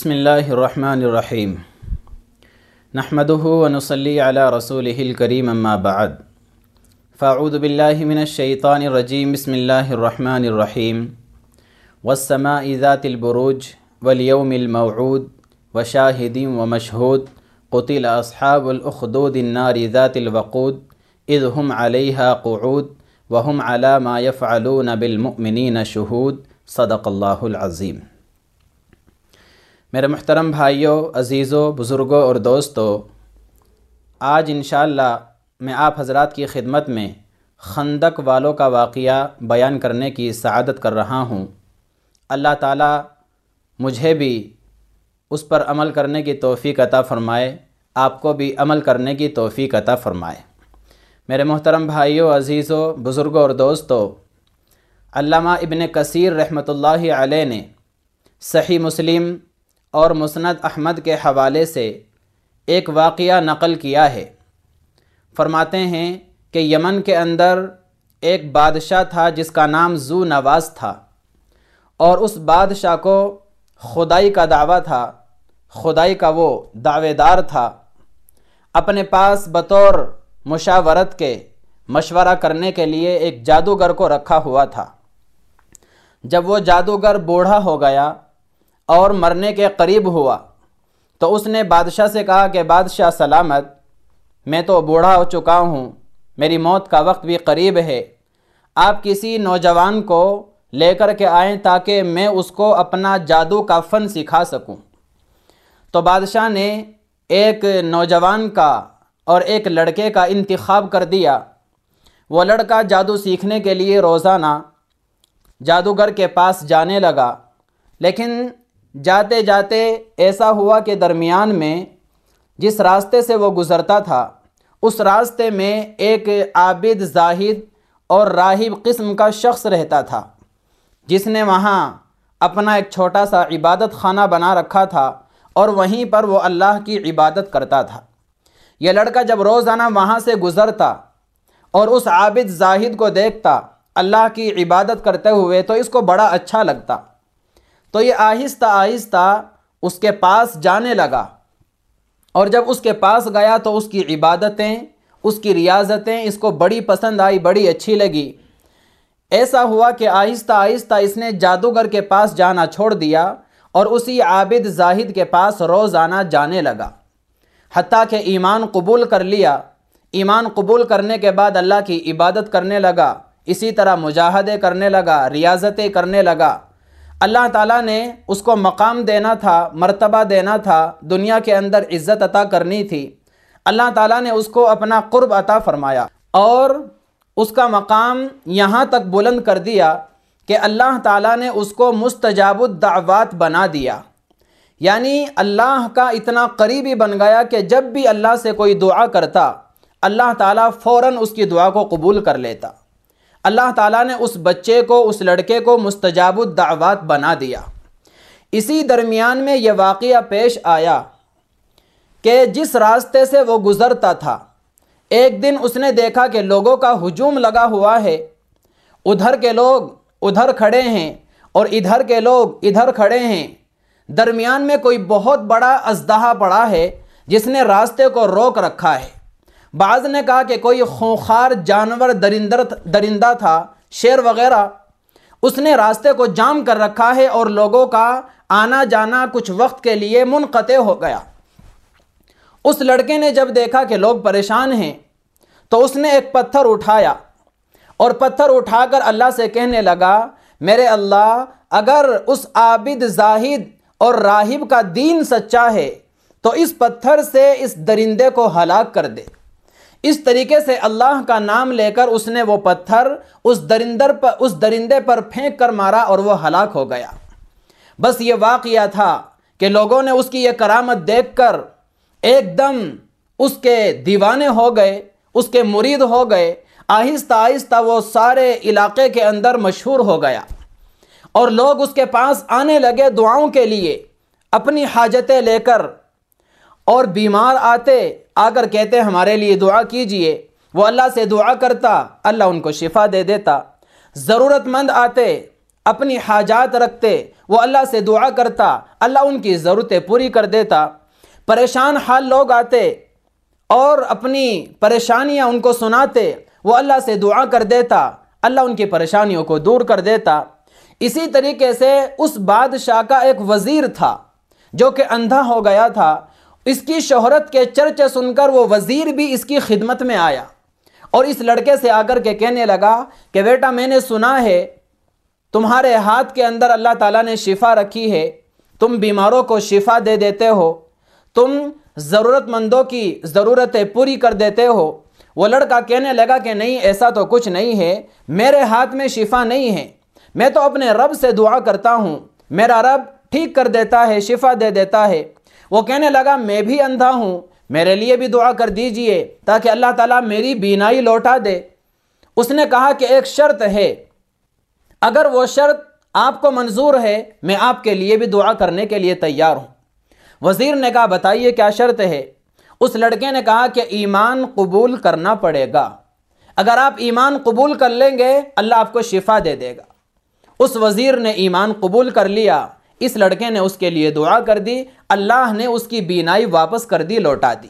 بسم اللہ الرحمن الرحیم نحمده ونصلي على رسوله الكريم اما بعد فاعوذ باللہ من الشیطان الرجیم بسم اللہ الرحمن الرحیم والسماء ذات البروج واليوم الموعود وشاہد ومشہود قتل اصحاب الاخدود النار ذات الوقود اذ هم عليها قعود وهم على ما يفعلون بالمؤمنين شهود صدق اللہ العظیم میرے محترم بھائیوں عزیزوں بزرگوں اور دوستوں آج انشاءاللہ میں آپ حضرات کی خدمت میں خندق والوں کا واقعہ بیان کرنے کی سعادت کر رہا ہوں۔ اللہ تعالیٰ مجھے بھی اس پر عمل کرنے کی توفیق عطا فرمائے، آپ کو بھی عمل کرنے کی توفیق عطا فرمائے۔ میرے محترم بھائیوں عزیزوں بزرگوں اور دوستوں علامہ ابن کثیر رحمۃ اللہ علیہ نے صحیح مسلم اور مسند احمد کے حوالے سے ایک واقعہ نقل کیا ہے۔ فرماتے ہیں کہ یمن کے اندر ایک بادشاہ تھا جس کا نام زو نواز تھا اور اس بادشاہ کو خدائی کا دعویٰ تھا، خدائی کا وہ دعوے دار تھا۔ اپنے پاس بطور مشاورت کے مشورہ کرنے کے لیے ایک جادوگر کو رکھا ہوا تھا۔ جب وہ جادوگر بوڑھا ہو گیا اور مرنے کے قریب ہوا۔ تو اس نے بادشاہ سے کہا کہ بادشاہ سلامت، میں تو بوڑھا ہو چکا ہوں، میری موت کا وقت بھی قریب ہے۔ آپ کسی نوجوان کو لے کر کے آئیں تاکہ میں اس کو اپنا جادو کا فن سکھا سکوں۔ تو بادشاہ نے ایک نوجوان کا اور ایک لڑکے کا انتخاب کر دیا۔ وہ لڑکا جادو سیکھنے کے لیے روزانہ جادوگر کے پاس جانے لگا، لیکن جاتے جاتے ایسا ہوا کہ درمیان میں جس راستے سے وہ گزرتا تھا، اس راستے میں ایک عابد زاہد اور راہب قسم کا شخص رہتا تھا، جس نے وہاں اپنا ایک چھوٹا سا عبادت خانہ بنا رکھا تھا اور وہیں پر وہ اللہ کی عبادت کرتا تھا۔ یہ لڑکا جب روزانہ وہاں سے گزرتا اور اس عابد زاہد کو دیکھتا اللہ کی عبادت کرتے ہوئے تو اس کو بڑا اچھا لگتا۔ تو یہ آہستہ آہستہ اس کے پاس جانے لگا۔ اور جب اس کے پاس گیا تو اس کی عبادتیں، اس کی ریاضتیں اس کو بڑی پسند آئی، بڑی اچھی لگی۔ ایسا ہوا کہ آہستہ آہستہ اس نے جادوگر کے پاس جانا چھوڑ دیا اور اسی عابد زاہد کے پاس روزانہ جانے لگا۔ حتیٰ کہ ایمان قبول کر لیا۔ ایمان قبول کرنے کے بعد اللہ کی عبادت کرنے لگا، اسی طرح مجاہدے کرنے لگا، ریاضتیں کرنے لگا۔ اللہ تعالیٰ نے اس کو مقام دینا تھا، مرتبہ دینا تھا، دنیا کے اندر عزت عطا کرنی تھی۔ اللہ تعالیٰ نے اس کو اپنا قرب عطا فرمایا اور اس کا مقام یہاں تک بلند کر دیا کہ اللہ تعالیٰ نے اس کو مستجاب الدعوات بنا دیا۔ یعنی اللہ کا اتنا قریبی بن گیا کہ جب بھی اللہ سے کوئی دعا کرتا، اللہ تعالیٰ فوراً اس کی دعا کو قبول کر لیتا۔ اللہ تعالیٰ نے اس بچے کو، اس لڑکے کو مستجاب الدعوات بنا دیا۔ اسی درمیان میں یہ واقعہ پیش آیا کہ جس راستے سے وہ گزرتا تھا، ایک دن اس نے دیکھا کہ لوگوں کا ہجوم لگا ہوا ہے۔ ادھر کے لوگ ادھر کھڑے ہیں اور ادھر کے لوگ ادھر کھڑے ہیں۔ درمیان میں کوئی بہت بڑا ازدہا پڑا ہے جس نے راستے کو روک رکھا ہے۔ بعض نے کہا کہ کوئی خونخار جانور درندر درندہ تھا، شیر وغیرہ۔ اس نے راستے کو جام کر رکھا ہے اور لوگوں کا آنا جانا کچھ وقت کے لیے منقطع ہو گیا۔ اس لڑکے نے جب دیکھا کہ لوگ پریشان ہیں، تو اس نے ایک پتھر اٹھایا۔ اور پتھر اٹھا کر اللہ سے کہنے لگا، میرے اللہ، اگر اس عابد زاہد اور راہب کا دین سچا ہے، تو اس پتھر سے اس درندے کو ہلاک کر دے۔ اس طریقے سے اللہ کا نام لے کر اس نے وہ پتھر اس درندر پر اس درندے پر پھینک کر مارا اور وہ ہلاک ہو گیا۔ بس یہ واقعہ تھا کہ لوگوں نے اس کی یہ کرامت دیکھ کر ایک دم اس کے دیوانے ہو گئے، اس کے مرید ہو گئے، آہستہ آہستہ وہ سارے علاقے کے اندر مشہور ہو گیا۔ اور لوگ اس کے پاس آنے لگے دعاؤں کے لیے، اپنی حاجتیں لے کر اور بیمار آتے آ کر کہتے، ہمارے لیے دعا کیجیے۔ وہ اللہ سے دعا کرتا، اللہ ان کو شفا دے دیتا۔ ضرورت مند آتے، اپنی حاجات رکھتے، وہ اللہ سے دعا کرتا، اللہ ان کی ضرورتیں پوری کر دیتا۔ پریشان حال لوگ آتے، اور اپنی پریشانیاں ان کو سناتے، وہ اللہ سے دعا کر دیتا۔ اللہ ان کی پریشانیوں کو دور کر دیتا۔ اسی طریقے سے اس بادشاہ کا ایک وزیر تھا، جو کہ اندھا ہو گیا تھا۔ اس کی شہرت کے چرچے سن کر وہ وزیر بھی اس کی خدمت میں آیا اور اس لڑکے سے آ کر کے کہنے لگا کہ بیٹا میں نے سنا ہے، تمہارے ہاتھ کے اندر اللہ تعالیٰ نے شفا رکھی ہے، تم بیماروں کو شفا دے دیتے ہو، تم ضرورت مندوں کی ضرورتیں پوری کر دیتے ہو۔ وہ لڑکا کہنے لگا کہ نہیں، ایسا تو کچھ نہیں ہے، میرے ہاتھ میں شفا نہیں ہے۔ میں تو اپنے رب سے دعا کرتا ہوں، میرا رب ٹھیک کر دیتا ہے، شفا دے دیتا ہے۔ وہ کہنے لگا، میں بھی اندھا ہوں، میرے لیے بھی دعا کر دیجیے تاکہ اللہ تعالیٰ میری بینائی لوٹا دے۔ اس نے کہا کہ ایک شرط ہے۔ اگر وہ شرط آپ کو منظور ہے، میں آپ کے لیے بھی دعا کرنے کے لیے تیار ہوں۔ وزیر نے کہا، بتائیے کیا شرط ہے؟ اس لڑکے نے کہا کہ ایمان قبول کرنا پڑے گا۔ اگر آپ ایمان قبول کر لیں گے، اللہ آپ کو شفا دے دے گا۔ اس وزیر نے ایمان قبول کر لیا۔ اس لڑکے نے اس کے لیے دعا کر دی، اللہ نے اس کی بینائی واپس کر دی، لوٹا دی۔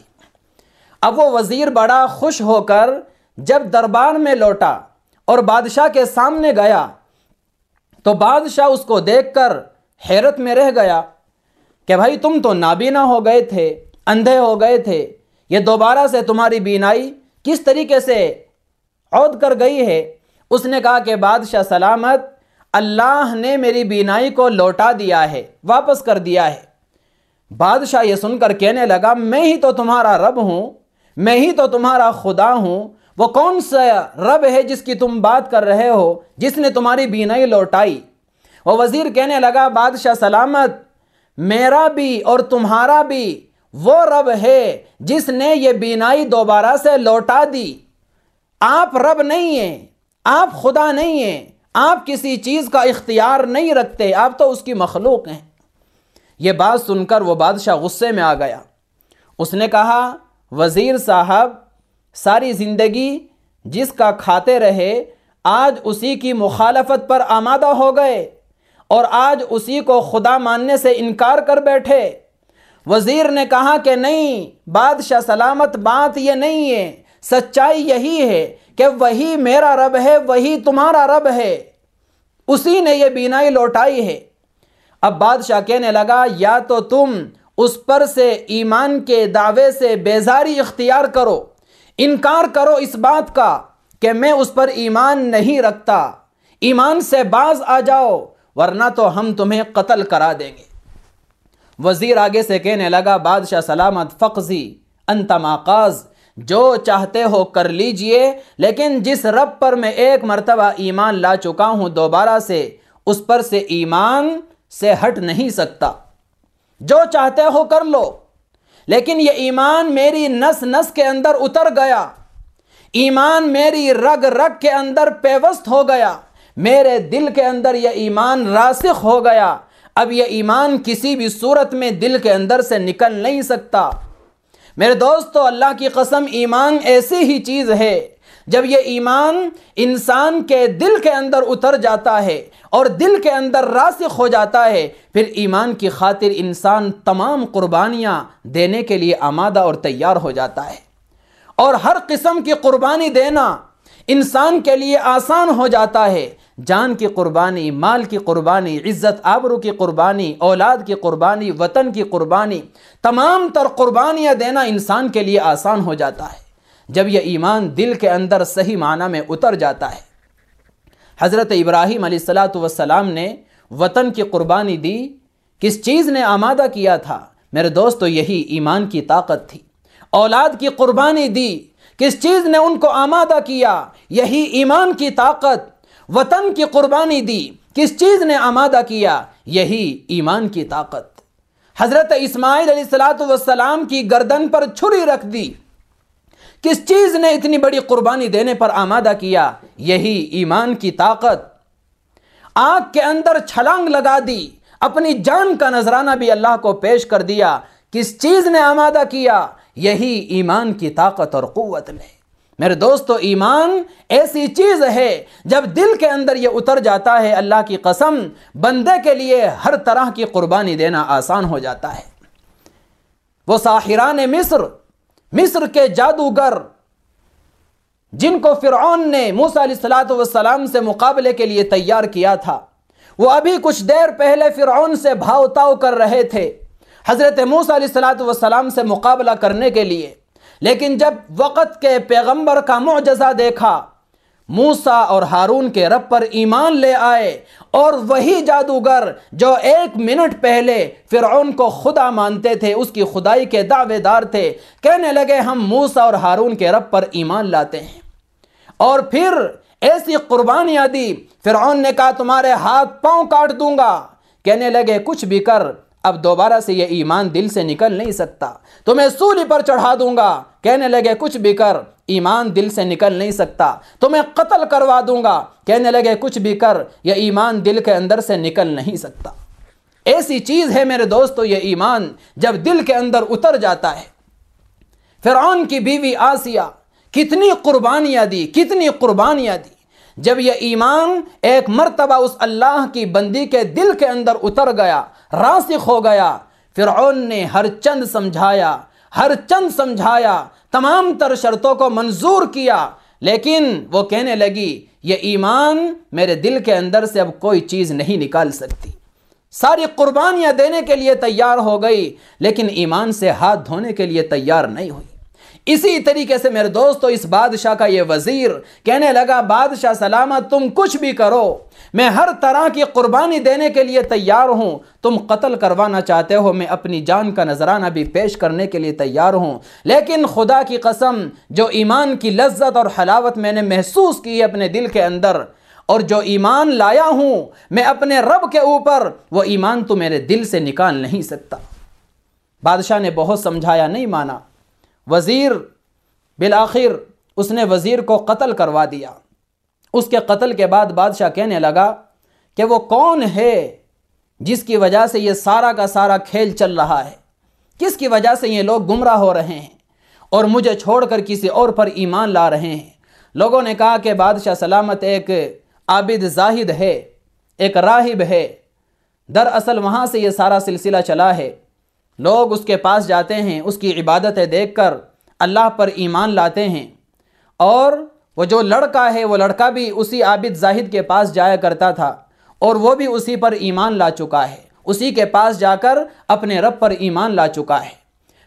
اب وہ وزیر بڑا خوش ہو کر جب دربار میں لوٹا اور بادشاہ کے سامنے گیا تو بادشاہ اس کو دیکھ کر حیرت میں رہ گیا کہ بھائی تم تو نابینا ہو گئے تھے، اندھے ہو گئے تھے۔ یہ دوبارہ سے تمہاری بینائی کس طریقے سے عود کر گئی ہے؟ اس نے کہا کہ بادشاہ سلامت اللہ نے میری بینائی کو لوٹا دیا ہے، واپس کر دیا ہے۔ بادشاہ یہ سن کر کہنے لگا، میں ہی تو تمہارا رب ہوں، میں ہی تو تمہارا خدا ہوں۔ وہ کون سا رب ہے جس کی تم بات کر رہے ہو، جس نے تمہاری بینائی لوٹائی؟ وہ وزیر کہنے لگا، بادشاہ سلامت، میرا بھی اور تمہارا بھی وہ رب ہے جس نے یہ بینائی دوبارہ سے لوٹا دی۔ آپ رب نہیں ہیں، آپ خدا نہیں ہیں۔ آپ کسی چیز کا اختیار نہیں رکھتے، آپ تو اس کی مخلوق ہیں۔ یہ بات سن کر وہ بادشاہ غصے میں آ گیا۔ اس نے کہا، وزیر صاحب، ساری زندگی جس کا کھاتے رہے، آج اسی کی مخالفت پر آمادہ ہو گئے اور آج اسی کو خدا ماننے سے انکار کر بیٹھے۔ وزیر نے کہا کہ نہیں، بادشاہ سلامت بات یہ نہیں ہے، سچائی یہی ہے کہ وہی میرا رب ہے، وہی تمہارا رب ہے۔ اسی نے یہ بینائی لوٹائی ہے۔ اب بادشاہ کہنے لگا، یا تو تم اس پر سے ایمان کے دعوے سے بیزاری اختیار کرو، انکار کرو اس بات کا کہ میں اس پر ایمان نہیں رکھتا۔ ایمان سے باز آ جاؤ، ورنہ تو ہم تمہیں قتل کرا دیں گے۔ وزیر آگے سے کہنے لگا، بادشاہ سلامت فقضی انت ماقاز جو چاہتے ہو کر لیجیے، لیکن جس رب پر میں ایک مرتبہ ایمان لا چکا ہوں دوبارہ سے، اس پر سے ایمان سے ہٹ نہیں سکتا۔ جو چاہتے ہو کر لو، لیکن یہ ایمان میری نس نس کے اندر اتر گیا۔ ایمان میری رگ رگ کے اندر پیوست ہو گیا۔ میرے دل کے اندر یہ ایمان راسخ ہو گیا۔ اب یہ ایمان کسی بھی صورت میں دل کے اندر سے نکل نہیں سکتا۔ میرے دوستو، اللہ کی قسم، ایمان ایسی ہی چیز ہے۔ جب یہ ایمان انسان کے دل کے اندر اتر جاتا ہے اور دل کے اندر راسخ ہو جاتا ہے، پھر ایمان کی خاطر انسان تمام قربانیاں دینے کے لیے آمادہ اور تیار ہو جاتا ہے۔ اور ہر قسم کی قربانی دینا انسان کے لیے آسان ہو جاتا ہے۔ جان کی قربانی، مال کی قربانی، عزت، آبرو کی قربانی، اولاد کی قربانی، وطن کی قربانی، تمام تر قربانیاں دینا انسان کے لیے آسان ہو جاتا ہے۔ جب یہ ایمان دل کے اندر صحیح معنی میں اتر جاتا ہے۔ حضرت ابراہیم علیہ السلاۃ والسلام نے وطن کی قربانی دی۔ کس چیز نے آمادہ کیا تھا؟ میرے دوستو، یہی ایمان کی طاقت تھی۔ اولاد کی قربانی دی۔ کس چیز نے ان کو آمادہ کیا؟ یہی ایمان کی طاقت۔ وطن کی قربانی دی، کس چیز نے آمادہ کیا؟ یہی ایمان کی طاقت۔ حضرت اسماعیل علیہ السلاۃ والسلام کی گردن پر چھری رکھ دی۔ کس چیز نے اتنی بڑی قربانی دینے پر آمادہ کیا؟ یہی ایمان کی طاقت۔ آگ کے اندر چھلانگ لگا دی، اپنی جان کا نذرانہ بھی اللہ کو پیش کر دیا۔ کس چیز نے آمادہ کیا؟ یہی ایمان کی طاقت اور قوت نے میرے دوستو، ایمان ایسی چیز ہے، جب دل کے اندر یہ اتر جاتا ہے، اللہ کی قسم بندے کے لیے ہر طرح کی قربانی دینا آسان ہو جاتا ہے۔ وہ ساحران مصر مصر کے جادوگر، جن کو فرعون نے موسیٰ علیہ السلاۃ والسلام سے مقابلے کے لیے تیار کیا تھا، وہ ابھی کچھ دیر پہلے فرعون سے بھاؤ تاؤ کر رہے تھے۔ حضرت موسیٰ علیہ السلاۃ والسلام سے مقابلہ کرنے کے لیے۔ لیکن جب وقت کے پیغمبر کا معجزہ دیکھا موسا اور ہارون کے رب پر ایمان لے آئے اور وہی جادوگر جو ایک منٹ پہلے فرعون کو خدا مانتے تھے، اس کی خدائی کے دعوے دار تھے، کہنے لگے ہم موسا اور ہارون کے رب پر ایمان لاتے ہیں۔ اور پھر ایسی قربانیاں دی فرعون نے کہا، تمہارے ہاتھ پاؤں کاٹ دوں گا۔ کہنے لگے، کچھ بھی کر اب دوبارہ سے یہ ایمان دل سے نکل نہیں سکتا۔ تمہیں سولی پر چڑھا دوں گا۔ کہنے لگے، کچھ بھی کر۔ ایمان دل سے نکل نہیں سکتا۔ تمہیں قتل کروا دوں گا۔ کہنے لگے، کچھ بھی کر۔ یہ ایمان دل کے اندر سے نکل نہیں سکتا۔ ایسی چیز ہے میرے دوستو، یہ ایمان جب دل کے اندر اتر جاتا ہے۔ فرعون کی بیوی آسیہ، کتنی قربانیاں دی، کتنی قربانیاں دی۔ جب یہ ایمان ایک مرتبہ اس اللہ کی بندی کے دل کے اندر اتر گیا، راسخ ہو گیا، فرعون نے ہر چند سمجھایا، ہر چند سمجھایا، تمام تر شرطوں کو منظور کیا، لیکن وہ کہنے لگی، یہ ایمان میرے دل کے اندر سے اب کوئی چیز نہیں نکال سکتی۔ ساری قربانیاں دینے کے لیے تیار ہو گئی، لیکن ایمان سے ہاتھ دھونے کے لیے تیار نہیں ہوئی۔ اسی طریقے سے میرے دوستو، اس بادشاہ کا یہ وزیر کہنے لگا، بادشاہ سلامت، تم کچھ بھی کرو۔ میں ہر طرح کی قربانی دینے کے لیے تیار ہوں۔ تم قتل کروانا چاہتے ہو، میں اپنی جان کا نذرانہ بھی پیش کرنے کے لیے تیار ہوں۔ لیکن خدا کی قسم، جو ایمان کی لذت اور حلاوت میں نے محسوس کی ہے اپنے دل کے اندر، اور جو ایمان لایا ہوں میں اپنے رب کے اوپر، وہ ایمان تو میرے دل سے نکال نہیں سکتا۔ بادشاہ نے بہت سمجھایا، نہیں مانا۔ وزیر بالآخر اس نے وزیر کو قتل کروا دیا۔ اس کے قتل کے بعد بادشاہ کہنے لگا کہ وہ کون ہے جس کی وجہ سے یہ سارا کا سارا کھیل چل رہا ہے؟ کس کی وجہ سے یہ لوگ گمراہ ہو رہے ہیں؟ اور مجھے چھوڑ کر کسی اور پر ایمان لا رہے ہیں۔ لوگوں نے کہا کہ بادشاہ سلامت ایک عابد زاہد ہے، ایک راہب ہے۔ دراصل وہاں سے یہ سارا سلسلہ چلا ہے۔ لوگ اس کے پاس جاتے ہیں، اس کی عبادتیں دیکھ کر اللہ پر ایمان لاتے ہیں۔ اور وہ جو لڑکا ہے، وہ لڑکا بھی اسی عابد زاہد کے پاس جایا کرتا تھا اور وہ بھی اسی پر ایمان لا چکا ہے۔ اسی کے پاس جا کر اپنے رب پر ایمان لا چکا ہے۔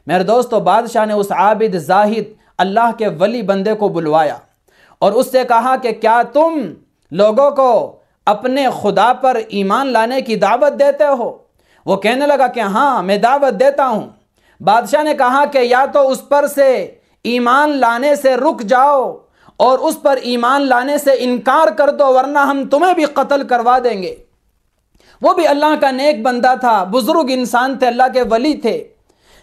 میرے دوستو، بادشاہ نے اس عابد زاہد اللہ کے ولی بندے کو بلوایا اور اس سے کہا کہ کیا تم لوگوں کو اپنے خدا پر ایمان لانے کی دعوت دیتے ہو؟ وہ کہنے لگا کہ ہاں میں دعوت دیتا ہوں۔ بادشاہ نے کہا کہ یا تو اس پر سے ایمان لانے سے رک جاؤ اور اس پر ایمان لانے سے انکار کر دو، ورنہ ہم تمہیں بھی قتل کروا دیں گے۔ وہ بھی اللہ کا نیک بندہ تھا، بزرگ انسان تھے، اللہ کے ولی تھے۔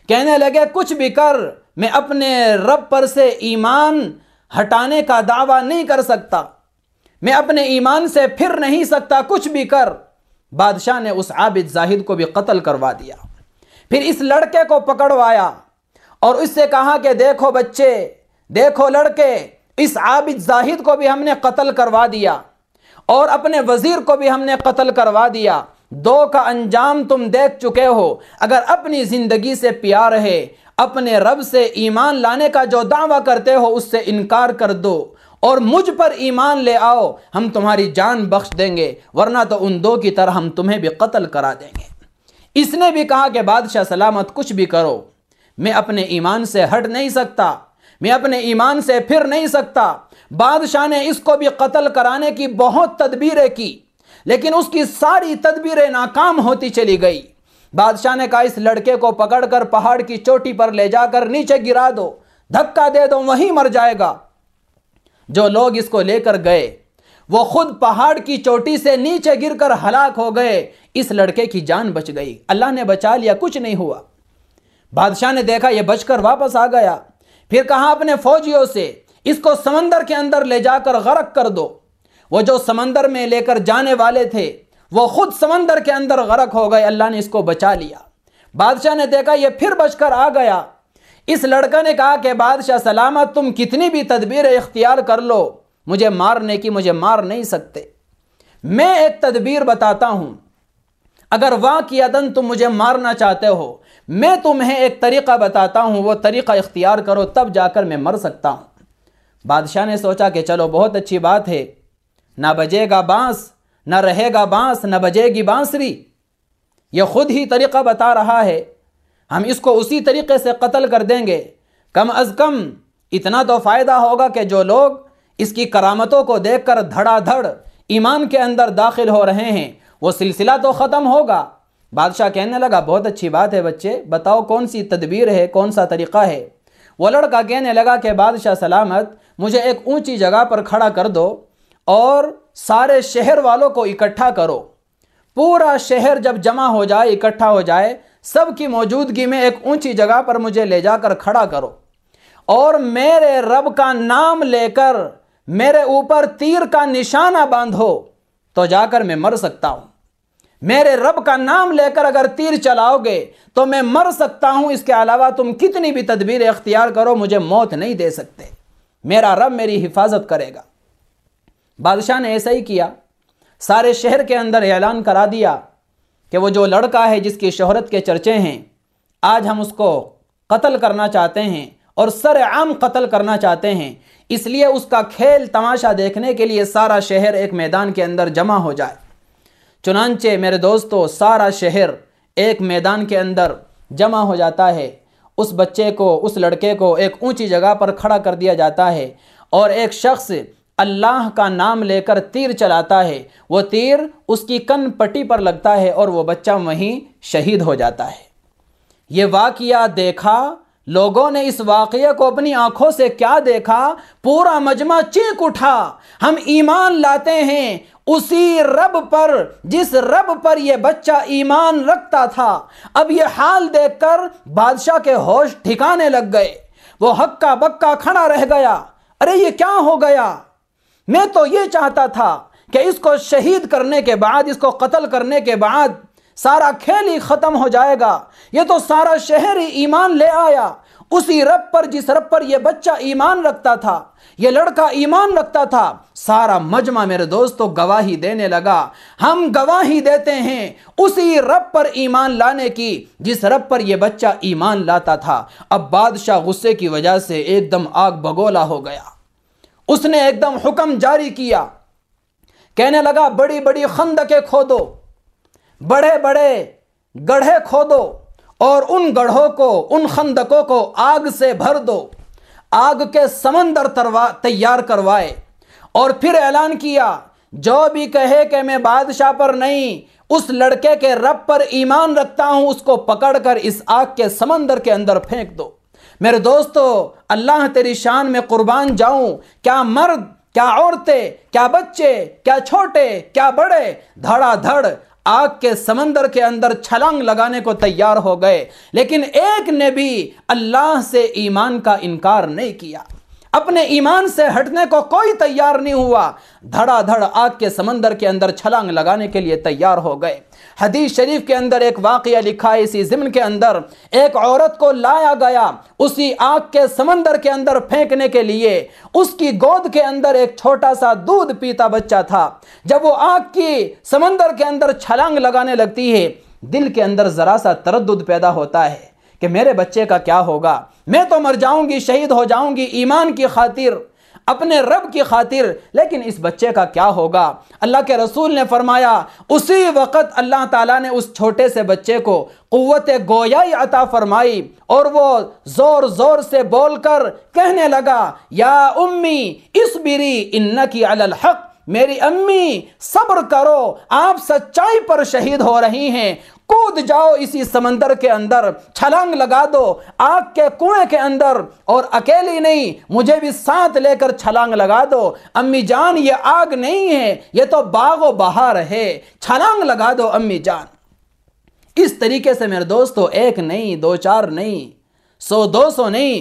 کہنے لگے، کچھ بھی کر، میں اپنے رب پر سے ایمان ہٹانے کا دعویٰ نہیں کر سکتا۔ میں اپنے ایمان سے پھر نہیں سکتا، کچھ بھی کر۔ بادشاہ نے اس عابد زاہد کو بھی قتل کروا دیا۔ پھر اس لڑکے کو پکڑوایا اور اس سے کہا کہ دیکھو بچے، دیکھو لڑکے، اس عابد زاہد کو بھی ہم نے قتل کروا دیا اور اپنے وزیر کو بھی ہم نے قتل کروا دیا۔ دو کا انجام تم دیکھ چکے ہو۔ اگر اپنی زندگی سے پیار ہے، اپنے رب سے ایمان لانے کا جو دعویٰ کرتے ہو، اس سے انکار کر دو۔ اور مجھ پر ایمان لے آؤ، ہم تمہاری جان بخش دیں گے، ورنہ تو ان دو کی طرح ہم تمہیں بھی قتل کرا دیں گے۔ اس نے بھی کہا کہ بادشاہ سلامت کچھ بھی کرو۔ میں اپنے ایمان سے ہٹ نہیں سکتا۔ میں اپنے ایمان سے پھر نہیں سکتا۔ بادشاہ نے اس کو بھی قتل کرانے کی بہت تدبیریں کی، لیکن اس کی ساری تدبیریں ناکام ہوتی چلی گئی۔ بادشاہ نے کہا، اس لڑکے کو پکڑ کر پہاڑ کی چوٹی پر لے جا کر نیچے گرا دو، دھکا دے دو، وہیں مر جائے گا۔ جو لوگ اس کو لے کر گئے، وہ خود پہاڑ کی چوٹی سے نیچے گر کر ہلاک ہو گئے۔ اس لڑکے کی جان بچ گئی۔ اللہ نے بچا لیا، کچھ نہیں ہوا۔ بادشاہ نے دیکھا، یہ بچ کر واپس آ گیا۔ پھر کہا، اپنے فوجیوں سے، اس کو سمندر کے اندر لے جا کر غرق کر دو۔ وہ جو سمندر میں لے کر جانے والے تھے، وہ خود سمندر کے اندر غرق ہو گئے۔ اللہ نے اس کو بچا لیا۔ بادشاہ نے دیکھا، یہ پھر بچ کر آ گیا۔ اس لڑکا نے کہا کہ بادشاہ سلامت، تم کتنی بھی تدبیر اختیار کر لو، مجھے مارنے کی، مجھے مار نہیں سکتے۔ میں ایک تدبیر بتاتا ہوں۔ اگر واقعتاً تم مجھے مارنا چاہتے ہو، میں تمہیں ایک طریقہ بتاتا ہوں، وہ طریقہ اختیار کرو، تب جا کر میں مر سکتا ہوں۔ بادشاہ نے سوچا کہ چلو، بہت اچھی بات ہے۔ نہ بجے گا بانس، نہ رہے گا بانس، نہ بجے گی بانسری۔ یہ خود ہی طریقہ بتا رہا ہے۔ ہم اس کو اسی طریقے سے قتل کر دیں گے۔ کم از کم اتنا تو فائدہ ہوگا کہ جو لوگ اس کی کرامتوں کو دیکھ کر دھڑا دھڑ ایمان کے اندر داخل ہو رہے ہیں، وہ سلسلہ تو ختم ہوگا۔ بادشاہ کہنے لگا، بہت اچھی بات ہے بچے، بتاؤ کون سی تدبیر ہے، کون سا طریقہ ہے؟ وہ لڑکا کہنے لگا کہ، بادشاہ سلامت، مجھے ایک اونچی جگہ پر کھڑا کر دو اور سارے شہر والوں کو اکٹھا کرو۔ پورا شہر جب جمع ہو جائے، اکٹھا ہو جائے سب کی موجودگی میں ایک اونچی جگہ پر مجھے لے جا کر کھڑا کرو۔ اور میرے رب کا نام لے کر میرے اوپر تیر کا نشانہ باندھو تو جا کر میں مر سکتا ہوں۔ میرے رب کا نام لے کر اگر تیر چلاؤ گے تو میں مر سکتا ہوں۔ اس کے علاوہ تم کتنی بھی تدبیر اختیار کرو، مجھے موت نہیں دے سکتے۔ میرا رب میری حفاظت کرے گا۔ بادشاہ نے ایسا ہی کیا۔ سارے شہر کے اندر اعلان کرا دیا۔ کہ وہ جو لڑکا ہے جس کی شہرت کے چرچے ہیں، آج ہم اس کو قتل کرنا چاہتے ہیں اور سر عام قتل کرنا چاہتے ہیں۔ اس لیے اس کا کھیل تماشا دیکھنے کے لیے سارا شہر ایک میدان کے اندر جمع ہو جائے۔ چنانچہ میرے دوستو، سارا شہر ایک میدان کے اندر جمع ہو جاتا ہے۔ اس بچے کو، اس لڑکے کو ایک اونچی جگہ پر کھڑا کر دیا جاتا ہے اور ایک شخص اللہ کا نام لے کر تیر چلاتا ہے، وہ تیر اس کی کن پٹی پر لگتا ہے اور وہ بچہ وہیں شہید ہو جاتا ہے۔ یہ واقعہ دیکھا، لوگوں نے اس واقعے کو اپنی آنکھوں سے کیا دیکھا؟ پورا مجمع چینک اٹھا۔ ہم ایمان لاتے ہیں اسی رب پر، جس رب پر یہ بچہ ایمان رکھتا تھا۔ اب یہ حال دیکھ کر بادشاہ کے ہوش ٹھکانے لگ گئے۔ وہ ہکا بکا کھڑا رہ گیا۔ ارے، یہ کیا ہو گیا؟ میں تو یہ چاہتا تھا کہ اس کو شہید کرنے کے بعد، اس کو قتل کرنے کے بعد سارا کھیل ہی ختم ہو جائے گا۔ یہ تو سارا شہر ہی ایمان لے آیا۔ اسی رب پر، جس رب پر یہ بچہ ایمان رکھتا تھا، یہ لڑکا ایمان رکھتا تھا، سارا مجمع میرے دوستو گواہی دینے لگا۔ ہم گواہی دیتے ہیں اسی رب پر ایمان لانے کی، جس رب پر یہ بچہ ایمان لاتا تھا۔ اب بادشاہ غصے کی وجہ سے ایک دم آگ بگولا ہو گیا۔ اس نے ایک دم حکم جاری کیا۔ کہنے لگا، بڑی بڑی خندقیں کھودو بڑے بڑے گڑھے کھودو اور ان گڑھوں کو، ان خندقوں کو آگ سے بھر دو۔ آگ کے سمندر تیار کروائے۔ اور پھر اعلان کیا، جو بھی کہے کہ میں بادشاہ پر نہیں، اس لڑکے کے رب پر ایمان رکھتا ہوں، اس کو پکڑ کر اس آگ کے سمندر کے اندر پھینک دو۔ میرے دوستو، اللہ تیری شان میں قربان جاؤں۔ کیا مرد، کیا عورتیں، کیا بچے، کیا چھوٹے، کیا بڑے، دھڑا دھڑ، آگ کے سمندر کے اندر چھلانگ لگانے کو تیار ہو گئے۔ لیکن ایک نے بھی اللہ سے ایمان کا انکار نہیں کیا۔ اپنے ایمان سے ہٹنے کو کوئی تیار نہیں ہوا۔ دھڑا دھڑ آگ کے سمندر کے اندر چھلانگ لگانے کے لیے تیار ہو گئے۔ حدیث شریف کے اندر ایک واقعہ لکھا ہے، اسی ضمن کے اندر ایک عورت کو لایا گیا، اسی آگ کے سمندر کے اندر پھینکنے کے لیے، اس کی گود کے اندر ایک چھوٹا سا دودھ پیتا بچہ تھا۔ جب وہ آگ کی سمندر کے اندر چھلانگ لگانے لگتی ہے، دل کے اندر ذرا سا تردد پیدا ہوتا ہے کہ میرے بچے کا کیا ہوگا؟ میں تو مر جاؤں گی، شہید ہو جاؤں گی، ایمان کی خاطر اپنے رب کی خاطر، لیکن اس بچے کا کیا ہوگا؟ اللہ کے رسول نے فرمایا، اسی وقت اللہ تعالیٰ نے اس چھوٹے سے بچے کو قوت گویائی عطا فرمائی اور وہ زور زور سے بول کر کہنے لگا، یا امی اس بری انکی علی الحق، میری امی، صبر کرو، آپ سچائی پر شہید ہو رہی ہیں۔ کود جاؤ اسی سمندر کے اندر، چھلانگ لگا دو آگ کے کنویں کے اندر، اور اکیلی نہیں، مجھے بھی ساتھ لے کر چھلانگ لگا دو۔ امی جان، یہ آگ نہیں ہے، یہ تو باغ و بہار ہے۔ چھلانگ لگا دو امی جان۔ اس طریقے سے میرے دوستو، ایک نہیں، دو چار نہیں، سو دو سو نہیں،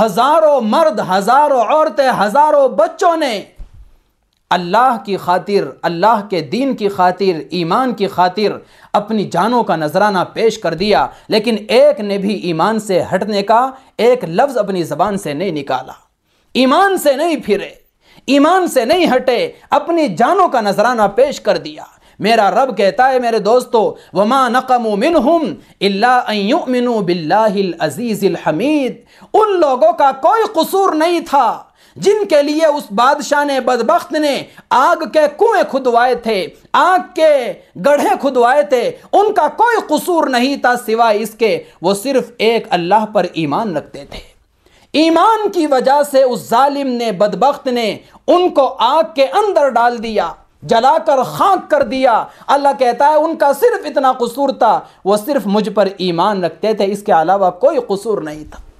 ہزاروں مرد، ہزاروں عورتیں، ہزاروں بچوں نے اللہ کی خاطر، اللہ کے دین کی خاطر، ایمان کی خاطر اپنی جانوں کا نذرانہ پیش کر دیا، لیکن ایک نے بھی ایمان سے ہٹنے کا، ایک لفظ اپنی زبان سے نہیں نکالا۔ ایمان سے نہیں پھرے، ایمان سے نہیں ہٹے، اپنی جانوں کا نذرانہ پیش کر دیا۔ میرا رب کہتا ہے، میرے دوستو، وما نقموا منہم الا ان یؤمنوا باللہ العزیز الحمید ان لوگوں کا کوئی قصور نہیں تھا۔ جن کے لیے اس بادشاہ نے، بدبخت نے آگ کے کنویں کھدوائے تھے، آگ کے گڑھے کھدوائے تھے، ان کا کوئی قصور نہیں تھا سوائے اس کے، وہ صرف ایک اللہ پر ایمان رکھتے تھے۔ ایمان کی وجہ سے اس ظالم نے، بدبخت نے ان کو آگ کے اندر ڈال دیا، جلا کر خاک کر دیا۔ اللہ کہتا ہے، ان کا صرف اتنا قصور تھا، وہ صرف مجھ پر ایمان رکھتے تھے، اس کے علاوہ کوئی قصور نہیں تھا۔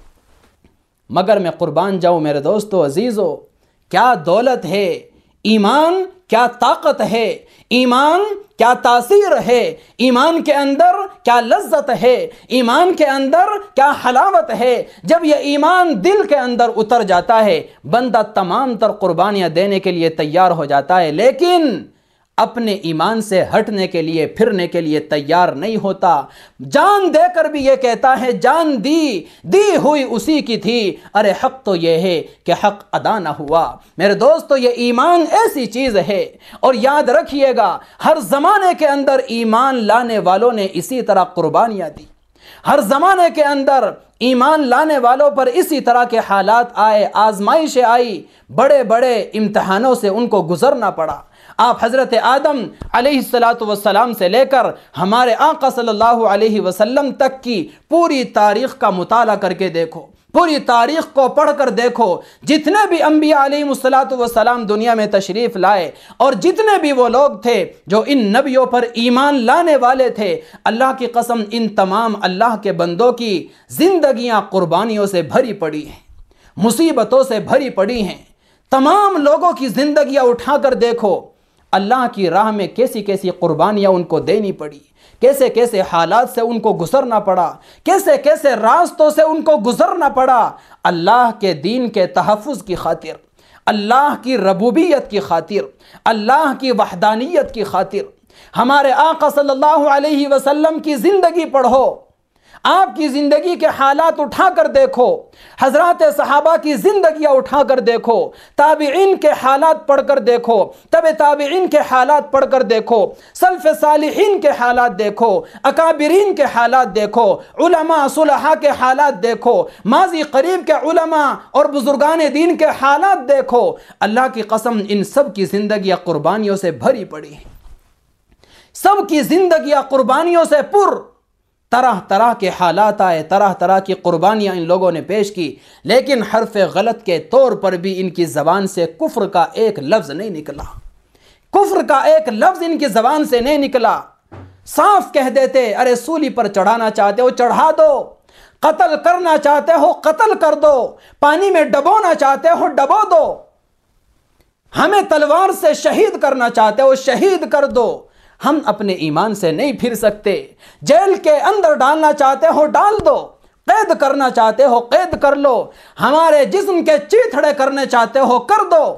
مگر میں قربان جاؤں میرے دوستو، عزیزو، کیا دولت ہے؟ ایمان کیا طاقت ہے؟ ایمان کیا تاثیر ہے؟ ایمان کے اندر کیا لذت ہے؟ ایمان کے اندر کیا حلاوت ہے؟ جب یہ ایمان دل کے اندر اتر جاتا ہے، بندہ تمام تر قربانیاں دینے کے لیے تیار ہو جاتا ہے، لیکن اپنے ایمان سے ہٹنے کے لیے، پھرنے کے لیے تیار نہیں ہوتا۔ جان دے کر بھی یہ کہتا ہے، جان دی دی ہوئی اسی کی تھی۔ ارے حق تو یہ ہے کہ حق ادا نہ ہوا۔ میرے دوستو یہ ایمان ایسی چیز ہے۔ اور یاد رکھیے گا، ہر زمانے کے اندر ایمان لانے والوں نے اسی طرح قربانیاں دی۔ ہر زمانے کے اندر ایمان لانے والوں پر اسی طرح کے حالات آئے، آزمائشیں آئی، بڑے بڑے امتحانوں سے ان کو گزرنا پڑا۔ آپ حضرت آدم علیہ السلاۃ وسلام سے لے کر ہمارے آقا صلی اللہ علیہ وسلم تک کی پوری تاریخ کا مطالعہ کر کے دیکھو۔ پوری تاریخ کو پڑھ کر دیکھو، جتنے بھی انبیاء علیہ السلاۃ وسلام دنیا میں تشریف لائے اور جتنے بھی وہ لوگ تھے جو ان نبیوں پر ایمان لانے والے تھے، اللہ کی قسم ان تمام اللہ کے بندوں کی زندگیاں قربانیوں سے بھری پڑی ہیں، مصیبتوں سے بھری پڑی ہیں۔ تمام لوگوں کی زندگیاں اٹھا کر دیکھو اللہ کی راہ میں کیسی کیسی قربانیاں ان کو دینی پڑی؟ کیسے کیسے حالات سے ان کو گزرنا پڑا؟ کیسے کیسے راستوں سے ان کو گزرنا پڑا؟ اللہ کے دین کے تحفظ کی خاطر، اللہ کی ربوبیت کی خاطر، اللہ کی وحدانیت کی خاطر۔ ہمارے آقا صلی اللہ علیہ وسلم کی زندگی پڑھو۔ آپ کی زندگی کے حالات اٹھا کر دیکھو، حضرات صحابہ کی زندگیاں اٹھا کر دیکھو، تابعین کے حالات پڑھ کر دیکھو طب تابعین کے حالات پڑھ کر دیکھو، سلف صالحین کے حالات دیکھو، اکابرین کے حالات دیکھو، علماء صلحاء کے حالات دیکھو، ماضی قریب کے علماء اور بزرگان دین کے حالات دیکھو۔ اللہ کی قسم ان سب کی زندگیاں قربانیوں سے بھری پڑی ہیں۔ سب کی زندگیاں قربانیوں سے پر۔ طرح طرح کے حالات آئے، طرح طرح کی قربانیاں ان لوگوں نے پیش کی، لیکن حرف غلط کے طور پر بھی ان کی زبان سے کفر کا ایک لفظ نہیں نکلا۔ کفر کا ایک لفظ ان کی زبان سے نہیں نکلا۔ صاف کہہ دیتے، ارے سولی پر چڑھانا چاہتے ہو، چڑھا دو۔ قتل کرنا چاہتے ہو، قتل کر دو۔ پانی میں ڈبونا چاہتے ہو، ڈبو دو۔ ہمیں تلوار سے شہید کرنا چاہتے ہو، شہید کر دو۔ ہم اپنے ایمان سے نہیں پھر سکتے۔ جیل کے اندر ڈالنا چاہتے ہو ڈال دو، قید کرنا چاہتے ہو قید کر لو۔ ہمارے جسم کے چیتھڑے کرنے چاہتے ہو کر دو۔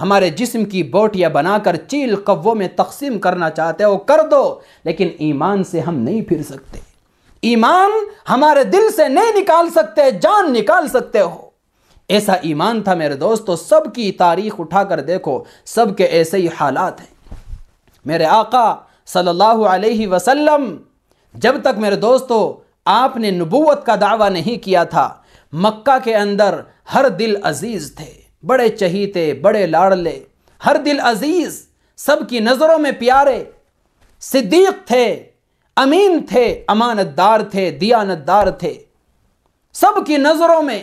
ہمارے جسم کی بوٹیاں بنا کر چیل قووں میں تقسیم کرنا چاہتے ہو کر دو، لیکن ایمان سے ہم نہیں پھر سکتے۔ ایمان ہمارے دل سے نہیں نکال سکتے، جان نکال سکتے ہو۔ ایسا ایمان تھا میرے دوستو، سب کی تاریخ اٹھا کر دیکھو، سب کے ایسے ہی حالات ہیں۔ میرے آقا صلی اللہ علیہ وسلم، جب تک میرے دوستو، آپ نے نبوت کا دعویٰ نہیں کیا تھا، مکہ کے اندر ہر دل عزیز تھے، بڑے چہیتے، بڑے لاڑلے، ہر دل عزیز، سب کی نظروں میں پیارے، صدیق تھے، امین تھے امانت دار تھے دیانت دار تھے، سب کی نظروں میں۔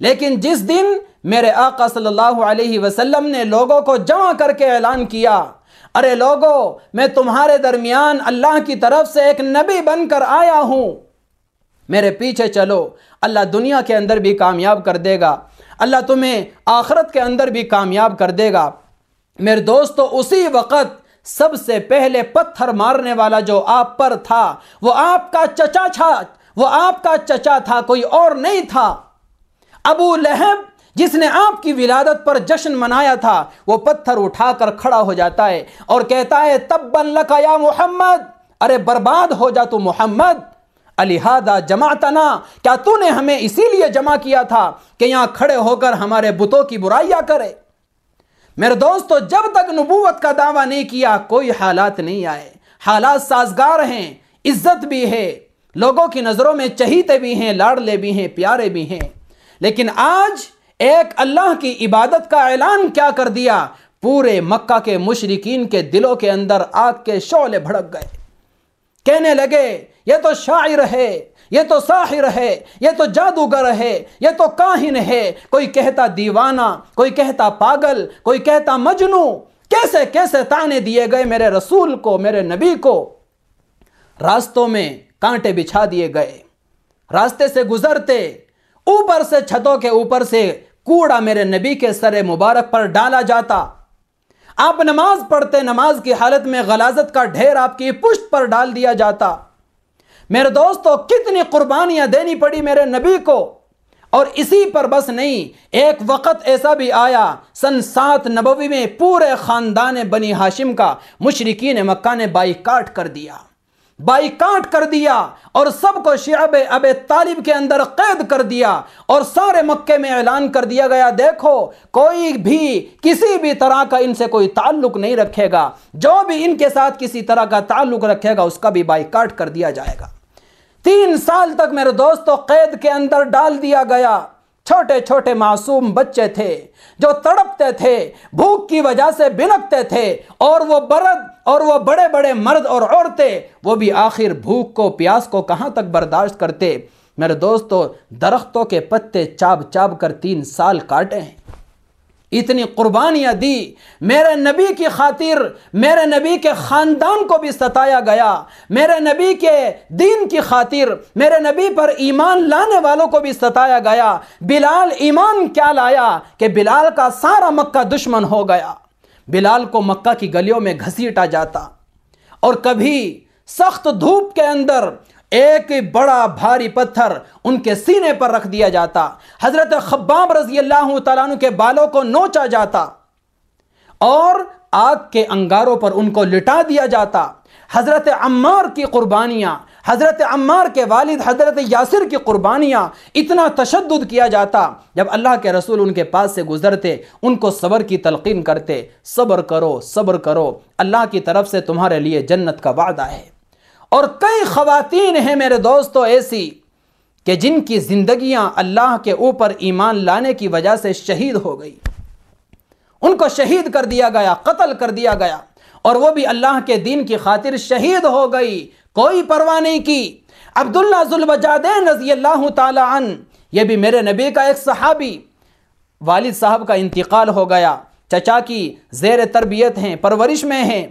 لیکن جس دن میرے آقا صلی اللہ علیہ وسلم نے لوگوں کو جمع کر کے اعلان کیا ارے لوگو، میں تمہارے درمیان اللہ کی طرف سے ایک نبی بن کر آیا ہوں۔ میرے پیچھے چلو، اللہ دنیا کے اندر بھی کامیاب کر دے گا۔ اللہ تمہیں آخرت کے اندر بھی کامیاب کر دے گا۔ میرے دوستو، اسی وقت سب سے پہلے پتھر مارنے والا جو آپ پر تھا، وہ آپ کا چچا تھا۔ وہ آپ کا چچا تھا، کوئی اور نہیں تھا۔ ابو لہب جس نے آپ کی ولادت پر جشن منایا تھا، وہ پتھر اٹھا کر کھڑا ہو جاتا ہے اور کہتا ہے تب لکا یا محمد! ارے، برباد ہو جا تو محمد! الہدا جماعتنا کیا تو نے ہمیں اسی لیے جمع کیا تھا کہ یہاں کھڑے ہو کر ہمارے بتوں کی برائیاں کرے؟ میرے دوستو جب تک نبوت کا دعویٰ نہیں کیا، کوئی حالات نہیں آئے۔ حالات سازگار ہیں، عزت بھی ہے، لوگوں کی نظروں میں چہیتے بھی ہیں لاڑلے بھی ہیں، پیارے بھی ہیں۔ لیکن آج ایک اللہ کی عبادت کا اعلان کیا کر دیا، پورے مکہ کے مشرقین کے دلوں کے اندر آگ کے شعلے بھڑک گئے۔ کہنے لگے، یہ تو شاعر ہے، یہ تو ساحر ہے، یہ تو جادوگر ہے، یہ تو کاہن ہے۔ کوئی کہتا دیوانہ، کوئی کہتا پاگل، کوئی کہتا مجنو۔ کیسے کیسے تانے دیے گئے میرے رسول کو، میرے نبی کو؟ راستوں میں کانٹے بچھا دیے گئے۔ راستے سے گزرتے اوپر سے چھتوں کے اوپر سے کوڑا میرے نبی کے سر مبارک پر ڈالا جاتا۔ آپ نماز پڑھتے نماز کی حالت میں غلازت کا ڈھیر آپ کی پشت پر ڈال دیا جاتا۔ میرے دوستو، کتنی قربانیاں دینی پڑی میرے نبی کو۔ اور اسی پر بس نہیں، ایک وقت ایسا بھی آیا، سن سات نبوی میں پورے خاندان بنی ہاشم کا مشرقین مکہ نے بائی کاٹ کر دیا۔ بائی کاٹ کر دیا اور سب کو شعب اب طالب کے اندر قید کر دیا اور سارے مکے میں اعلان کر دیا گیا، دیکھو، کوئی بھی کسی بھی طرح کا ان سے کوئی تعلق نہیں رکھے گا۔ جو بھی ان کے ساتھ کسی طرح کا تعلق رکھے گا، اس کا بھی بائی کاٹ کر دیا جائے گا۔ تین سال تک میرے دوستو، قید کے اندر ڈال دیا گیا۔ چھوٹے چھوٹے معصوم بچے تھے جو تڑپتے تھے، بھوک کی وجہ سے بنکتے تھے اور وہ برد اور وہ بڑے بڑے مرد اور عورتیں وہ بھی آخر بھوک کو پیاس کو کہاں تک برداشت کرتے؟ میرے دوستو، درختوں کے پتے چاب چاب کر تین سال کاٹے ہیں۔ اتنی قربانیاں دی۔ میرے نبی کی خاطر، میرے نبی کے خاندان کو بھی ستایا گیا۔ میرے نبی کے دین کی خاطر، میرے نبی پر ایمان لانے والوں کو بھی ستایا گیا۔ بلال ایمان کیا لایا کہ بلال کا سارا مکہ دشمن ہو گیا۔ بلال کو مکہ کی گلیوں میں گھسیٹا جاتا اور کبھی سخت دھوپ کے اندر ایک بڑا بھاری پتھر ان کے سینے پر رکھ دیا جاتا۔ حضرت خباب رضی اللہ تعالیٰ عنہ کے بالوں کو نوچا جاتا اور آگ کے انگاروں پر ان کو لٹا دیا جاتا۔ حضرت عمار کی قربانیاں حضرت عمار کے والد حضرت یاسر کی قربانیاں اتنا تشدد کیا جاتا جب اللہ کے رسول ان کے پاس سے گزرتے، ان کو صبر کی تلقین کرتے، صبر کرو صبر کرو، اللہ کی طرف سے تمہارے لیے جنت کا وعدہ ہے۔ اور کئی خواتین ہیں میرے دوستو ایسی کہ جن کی زندگیاں اللہ کے اوپر ایمان لانے کی وجہ سے شہید ہو گئی۔ ان کو شہید کر دیا گیا، قتل کر دیا گیا اور وہ بھی اللہ کے دین کی خاطر شہید ہو گئی۔ کوئی پرواہ نہیں کی۔ عبداللہ ذوالبجادین رضی اللہ تعالی عنہ، یہ بھی میرے نبی کا ایک صحابی، والد صاحب کا انتقال ہو گیا۔ چچا کی زیر تربیت ہیں، پرورش میں ہیں۔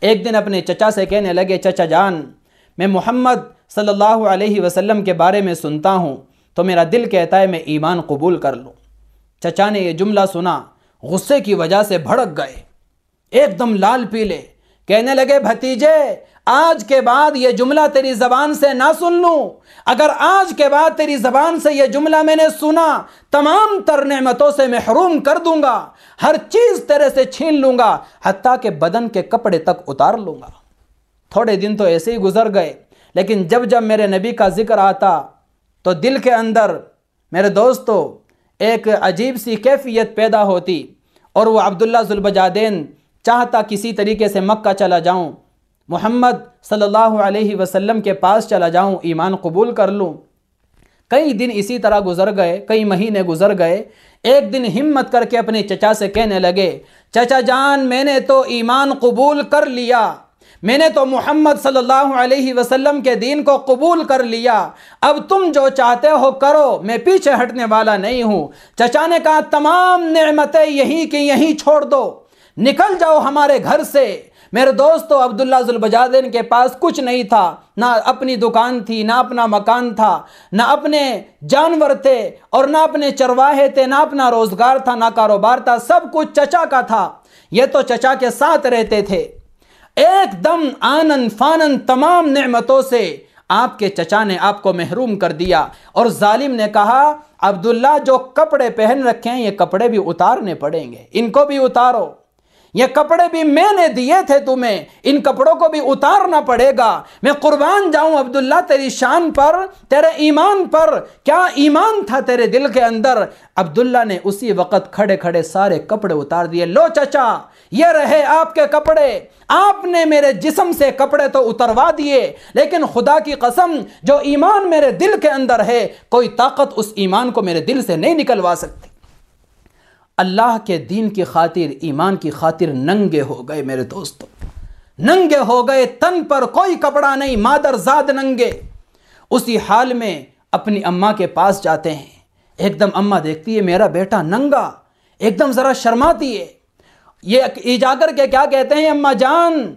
ایک دن اپنے چچا سے کہنے لگے، چچا جان، میں محمد صلی اللہ علیہ وسلم کے بارے میں سنتا ہوں، تو میرا دل کہتا ہے، میں ایمان قبول کر لوں۔ چچا نے یہ جملہ سنا، غصے کی وجہ سے بھڑک گئے۔ ایک دم لال پیلے، کہنے لگے، بھتیجے آج کے بعد یہ جملہ تیری زبان سے نہ سن لوں۔ اگر آج کے بعد تیری زبان سے یہ جملہ میں نے سنا، تمام تر نعمتوں سے محروم کر دوں گا۔ ہر چیز تیرے سے چھین لوں گا، حتیٰ کہ بدن کے کپڑے تک اتار لوں گا۔ تھوڑے دن تو ایسے ہی گزر گئے، لیکن جب جب میرے نبی کا ذکر آتا، تو دل کے اندر میرے دوستو، ایک عجیب سی کیفیت پیدا ہوتی اور وہ عبداللہ ذوالبجادین چاہتا کسی طریقے سے مکہ چلا جاؤں۔ محمد صلی اللہ علیہ وسلم کے پاس چلا جاؤں، ایمان قبول کر لوں۔ کئی دن اسی طرح گزر گئے، کئی مہینے گزر گئے۔ ایک دن ہمت کر کے اپنے چچا سے کہنے لگے، چچا جان، میں نے تو ایمان قبول کر لیا۔ میں نے تو محمد صلی اللہ علیہ وسلم کے دین کو قبول کر لیا۔ اب تم جو چاہتے ہو کرو، میں پیچھے ہٹنے والا نہیں ہوں۔ چچا نے کہا، تمام نعمتیں یہی کہ یہیں چھوڑ دو۔ نکل جاؤ ہمارے گھر سے۔ میرے دوستو، عبداللہ ذوالبجادین کے پاس کچھ نہیں تھا۔ نہ اپنی دکان تھی، نہ اپنا مکان تھا۔ نہ اپنے جانور تھے اور نہ اپنے چرواہے تھے، نہ اپنا روزگار تھا، نہ کاروبار تھا۔ سب کچھ چچا کا تھا۔ یہ تو چچا کے ساتھ رہتے تھے۔ ایک دم آنن فانن تمام نعمتوں سے آپ کے چچا نے آپ کو محروم کر دیا۔ اور ظالم نے کہا، عبداللہ جو کپڑے پہن رکھے ہیں، یہ کپڑے بھی اتارنے پڑیں گے۔ ان کو بھی اتارو۔ یہ کپڑے بھی میں نے دیے تھے تمہیں، ان کپڑوں کو بھی اتارنا پڑے گا۔ میں قربان جاؤں عبداللہ تیری شان پر، تیرے ایمان پر۔ کیا ایمان تھا تیرے دل کے اندر؟ عبداللہ نے اسی وقت کھڑے کھڑے سارے کپڑے اتار دیے۔ لو چچا، یہ رہے آپ کے کپڑے۔ آپ نے میرے جسم سے کپڑے تو اتروا دیے، لیکن خدا کی قسم، جو ایمان میرے دل کے اندر ہے، کوئی طاقت اس ایمان کو میرے دل سے نہیں نکلوا سکتی۔ اللہ کے دین کی خاطر، ایمان کی خاطر ننگے ہو گئے میرے دوستوں ننگے ہو گئے، تن پر کوئی کپڑا نہیں، مادر زاد ننگے۔ اسی حال میں اپنی اماں کے پاس جاتے ہیں۔ ایک دم اماں دیکھتی ہے، میرا بیٹا ننگا۔ ایک دم ذرا شرماتی ہے۔ یہ جا کر کے کیا کہتے ہیں، اماں جان،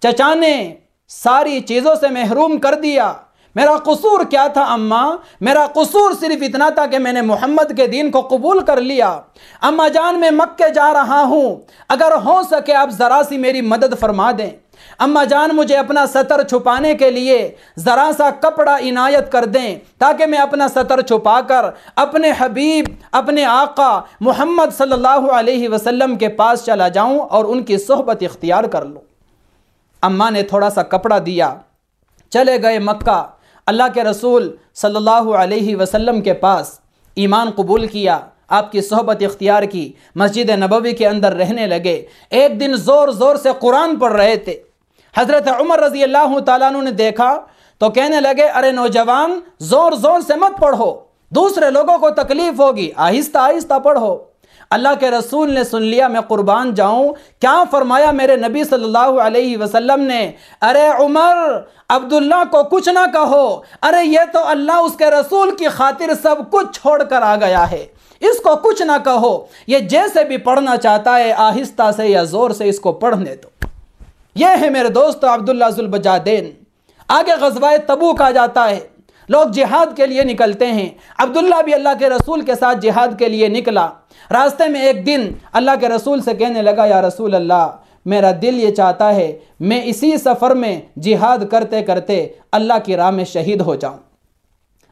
چچا نے ساری چیزوں سے محروم کر دیا۔ میرا قصور کیا تھا اماں میرا قصور صرف اتنا تھا کہ میں نے محمد کے دین کو قبول کر لیا۔ اماں جان، میں مکے جا رہا ہوں۔ اگر ہو سکے آپ ذرا سی میری مدد فرما دیں۔ اماں جان، مجھے اپنا سطر چھپانے کے لیے ذرا سا کپڑا عنایت کر دیں تاکہ میں اپنا سطر چھپا کر اپنے حبیب، اپنے آقا محمد صلی اللہ علیہ وسلم کے پاس چلا جاؤں اور ان کی صحبت اختیار کر لوں۔ اماں نے تھوڑا سا کپڑا دیا۔ چلے گئے مکہ۔ اللہ کے رسول صلی اللہ علیہ وسلم کے پاس ایمان قبول کیا، آپ کی صحبت اختیار کی، مسجد نبوی کے اندر رہنے لگے۔ ایک دن زور زور سے قرآن پڑھ رہے تھے۔ حضرت عمر رضی اللہ تعالیٰ عنہ نے دیکھا تو کہنے لگے، ارے نوجوان، زور زور سے مت پڑھو۔ دوسرے لوگوں کو تکلیف ہوگی، آہستہ آہستہ پڑھو۔ اللہ کے رسول نے سن لیا، میں قربان جاؤں۔ کیا فرمایا میرے نبی صلی اللہ علیہ وسلم نے؟ ارے عمر، عبداللہ کو کچھ نہ کہو۔ ارے یہ تو اللہ اس کے رسول کی خاطر سب کچھ چھوڑ کر آ گیا ہے۔ اس کو کچھ نہ کہو۔ یہ جیسے بھی پڑھنا چاہتا ہے، آہستہ سے یا زور سے اس کو پڑھنے دو۔ یہ ہے میرے دوست عبداللہ ذوالبجادین آگے غزوہ تبوک آ جاتا ہے۔ لوگ جہاد کے لیے نکلتے ہیں۔ عبداللہ بھی اللہ کے رسول کے ساتھ جہاد کے لیے نکلا۔ راستے میں ایک دن اللہ کے رسول سے کہنے لگا، یا رسول اللہ، میرا دل یہ چاہتا ہے، میں اسی سفر میں جہاد کرتے کرتے اللہ کی راہ میں شہید ہو جاؤں۔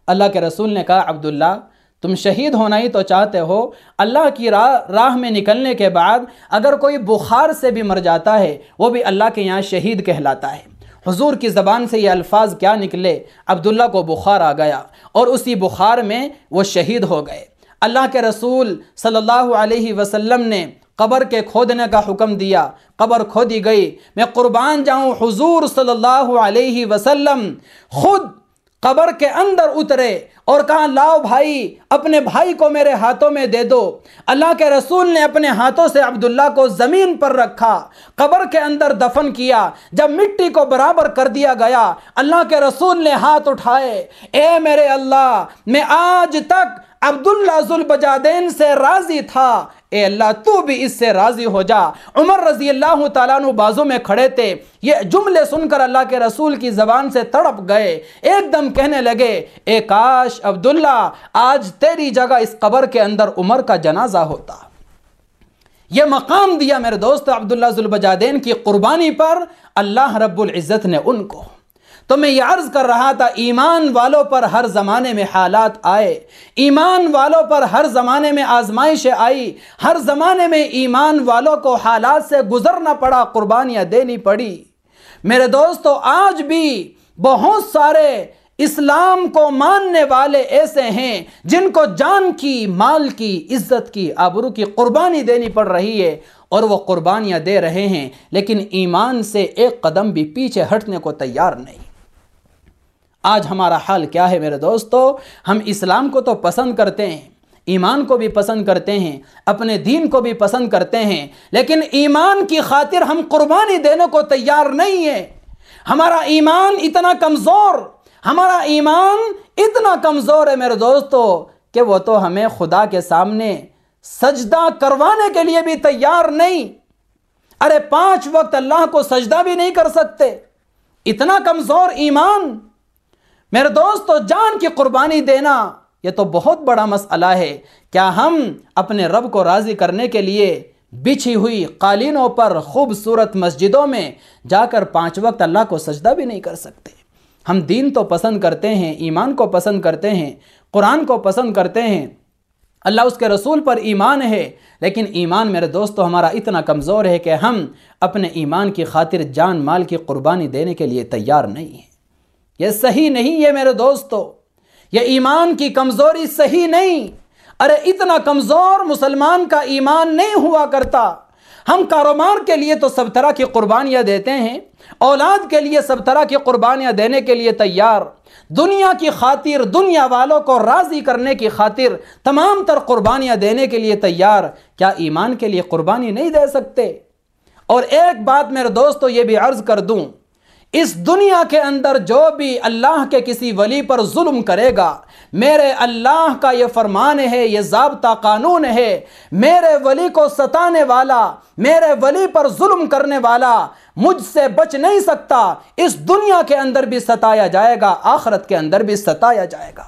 اللہ کے رسول نے کہا، عبداللہ، تم شہید ہونا ہی تو چاہتے ہو۔ اللہ کی راہ راہ میں نکلنے کے بعد اگر کوئی بخار سے بھی مر جاتا ہے، وہ بھی اللہ کے یہاں شہید کہلاتا ہے۔ حضور کی زبان سے یہ الفاظ کیا نکلے؟ عبداللہ کو بخار آ گیا اور اسی بخار میں وہ شہید ہو گئے۔ اللہ کے رسول صلی اللہ علیہ وسلم نے قبر کے کھودنے کا حکم دیا۔ قبر کھودی گئی۔ میں قربان جاؤں حضور صلی اللہ علیہ وسلم خود قبر کے اندر اترے اور کہا، لاؤ بھائی، اپنے بھائی کو میرے ہاتھوں میں دے دو۔ اللہ کے رسول نے اپنے ہاتھوں سے عبداللہ کو زمین پر رکھا، قبر کے اندر دفن کیا۔ جب مٹی کو برابر کر دیا گیا، اللہ کے رسول نے ہاتھ اٹھائے، اے میرے اللہ، میں آج تک عبداللہ ذوالبجادین سے راضی تھا۔ اے اللہ، تو بھی اس سے راضی ہو جا۔ عمر رضی اللہ تعالیٰ عنہ میں کھڑے تھے۔ یہ جملے سن کر اللہ کے رسول کی زبان سے تڑپ گئے۔ ایک دم کہنے لگے، اے کاش عبداللہ، آج تیری جگہ اس قبر کے اندر عمر کا جنازہ ہوتا۔ یہ مقام دیا میرے دوست عبداللہ ذوالبجادین کی قربانی پر اللہ رب العزت نے ان کو۔ تو میں یہ عرض کر رہا تھا، ایمان والوں پر ہر زمانے میں حالات آئے۔ ایمان والوں پر ہر زمانے میں آزمائشیں آئی۔ ہر زمانے میں ایمان والوں کو حالات سے گزرنا پڑا، قربانیاں دینی پڑی۔ میرے دوستو، آج بھی بہت سارے اسلام کو ماننے والے ایسے ہیں جن کو جان کی، مال کی، عزت کی، آبرو کی قربانی دینی پڑ رہی ہے اور وہ قربانیاں دے رہے ہیں، لیکن ایمان سے ایک قدم بھی پیچھے ہٹنے کو تیار نہیں۔ آج ہمارا حال کیا ہے میرے دوستو؟ ہم اسلام کو تو پسند کرتے ہیں، ایمان کو بھی پسند کرتے ہیں، اپنے دین کو بھی پسند کرتے ہیں، لیکن ایمان کی خاطر ہم قربانی دینے کو تیار نہیں ہیں۔ ہمارا ایمان اتنا کمزور، ہمارا ایمان اتنا کمزور ہے میرے دوستو کہ وہ تو ہمیں خدا کے سامنے سجدہ کروانے کے لیے بھی تیار نہیں۔ ارے، پانچ وقت اللہ کو سجدہ بھی نہیں کر سکتے۔ اتنا کمزور ایمان میرے دوستو، جان کی قربانی دینا یہ تو بہت بڑا مسئلہ ہے۔ کیا ہم اپنے رب کو راضی کرنے کے لیے بچھی ہوئی قالینوں پر خوبصورت مسجدوں میں جا کر پانچ وقت اللہ کو سجدہ بھی نہیں کر سکتے؟ ہم دین تو پسند کرتے ہیں، ایمان کو پسند کرتے ہیں، قرآن کو پسند کرتے ہیں۔ اللہ اس کے رسول پر ایمان ہے، لیکن ایمان میرے دوستو، ہمارا اتنا کمزور ہے کہ ہم اپنے ایمان کی خاطر جان مال کی قربانی دینے کے لیے تیار نہیں ہیں۔ یہ صحیح نہیں ہے میرے دوستو، یہ ایمان کی کمزوری صحیح نہیں۔ ارے، اتنا کمزور مسلمان کا ایمان نہیں ہوا کرتا۔ ہم کاروبار کے لیے تو سب طرح کی قربانیاں دیتے ہیں، اولاد کے لیے سب طرح کی قربانیاں دینے کے لیے تیار۔ دنیا کی خاطر، دنیا والوں کو راضی کرنے کی خاطر تمام تر قربانیاں دینے کے لیے تیار۔ کیا ایمان کے لیے قربانی نہیں دے سکتے؟ اور ایک بات میرے دوستو، یہ بھی عرض کر دوں۔ اس دنیا کے اندر جو بھی اللہ کے کسی ولی پر ظلم کرے گا، میرے اللہ کا یہ فرمان ہے، یہ ضابطہ قانون ہے، میرے ولی کو ستانے والا، میرے ولی پر ظلم کرنے والا مجھ سے بچ نہیں سکتا، اس دنیا کے اندر بھی ستایا جائے گا، آخرت کے اندر بھی ستایا جائے گا۔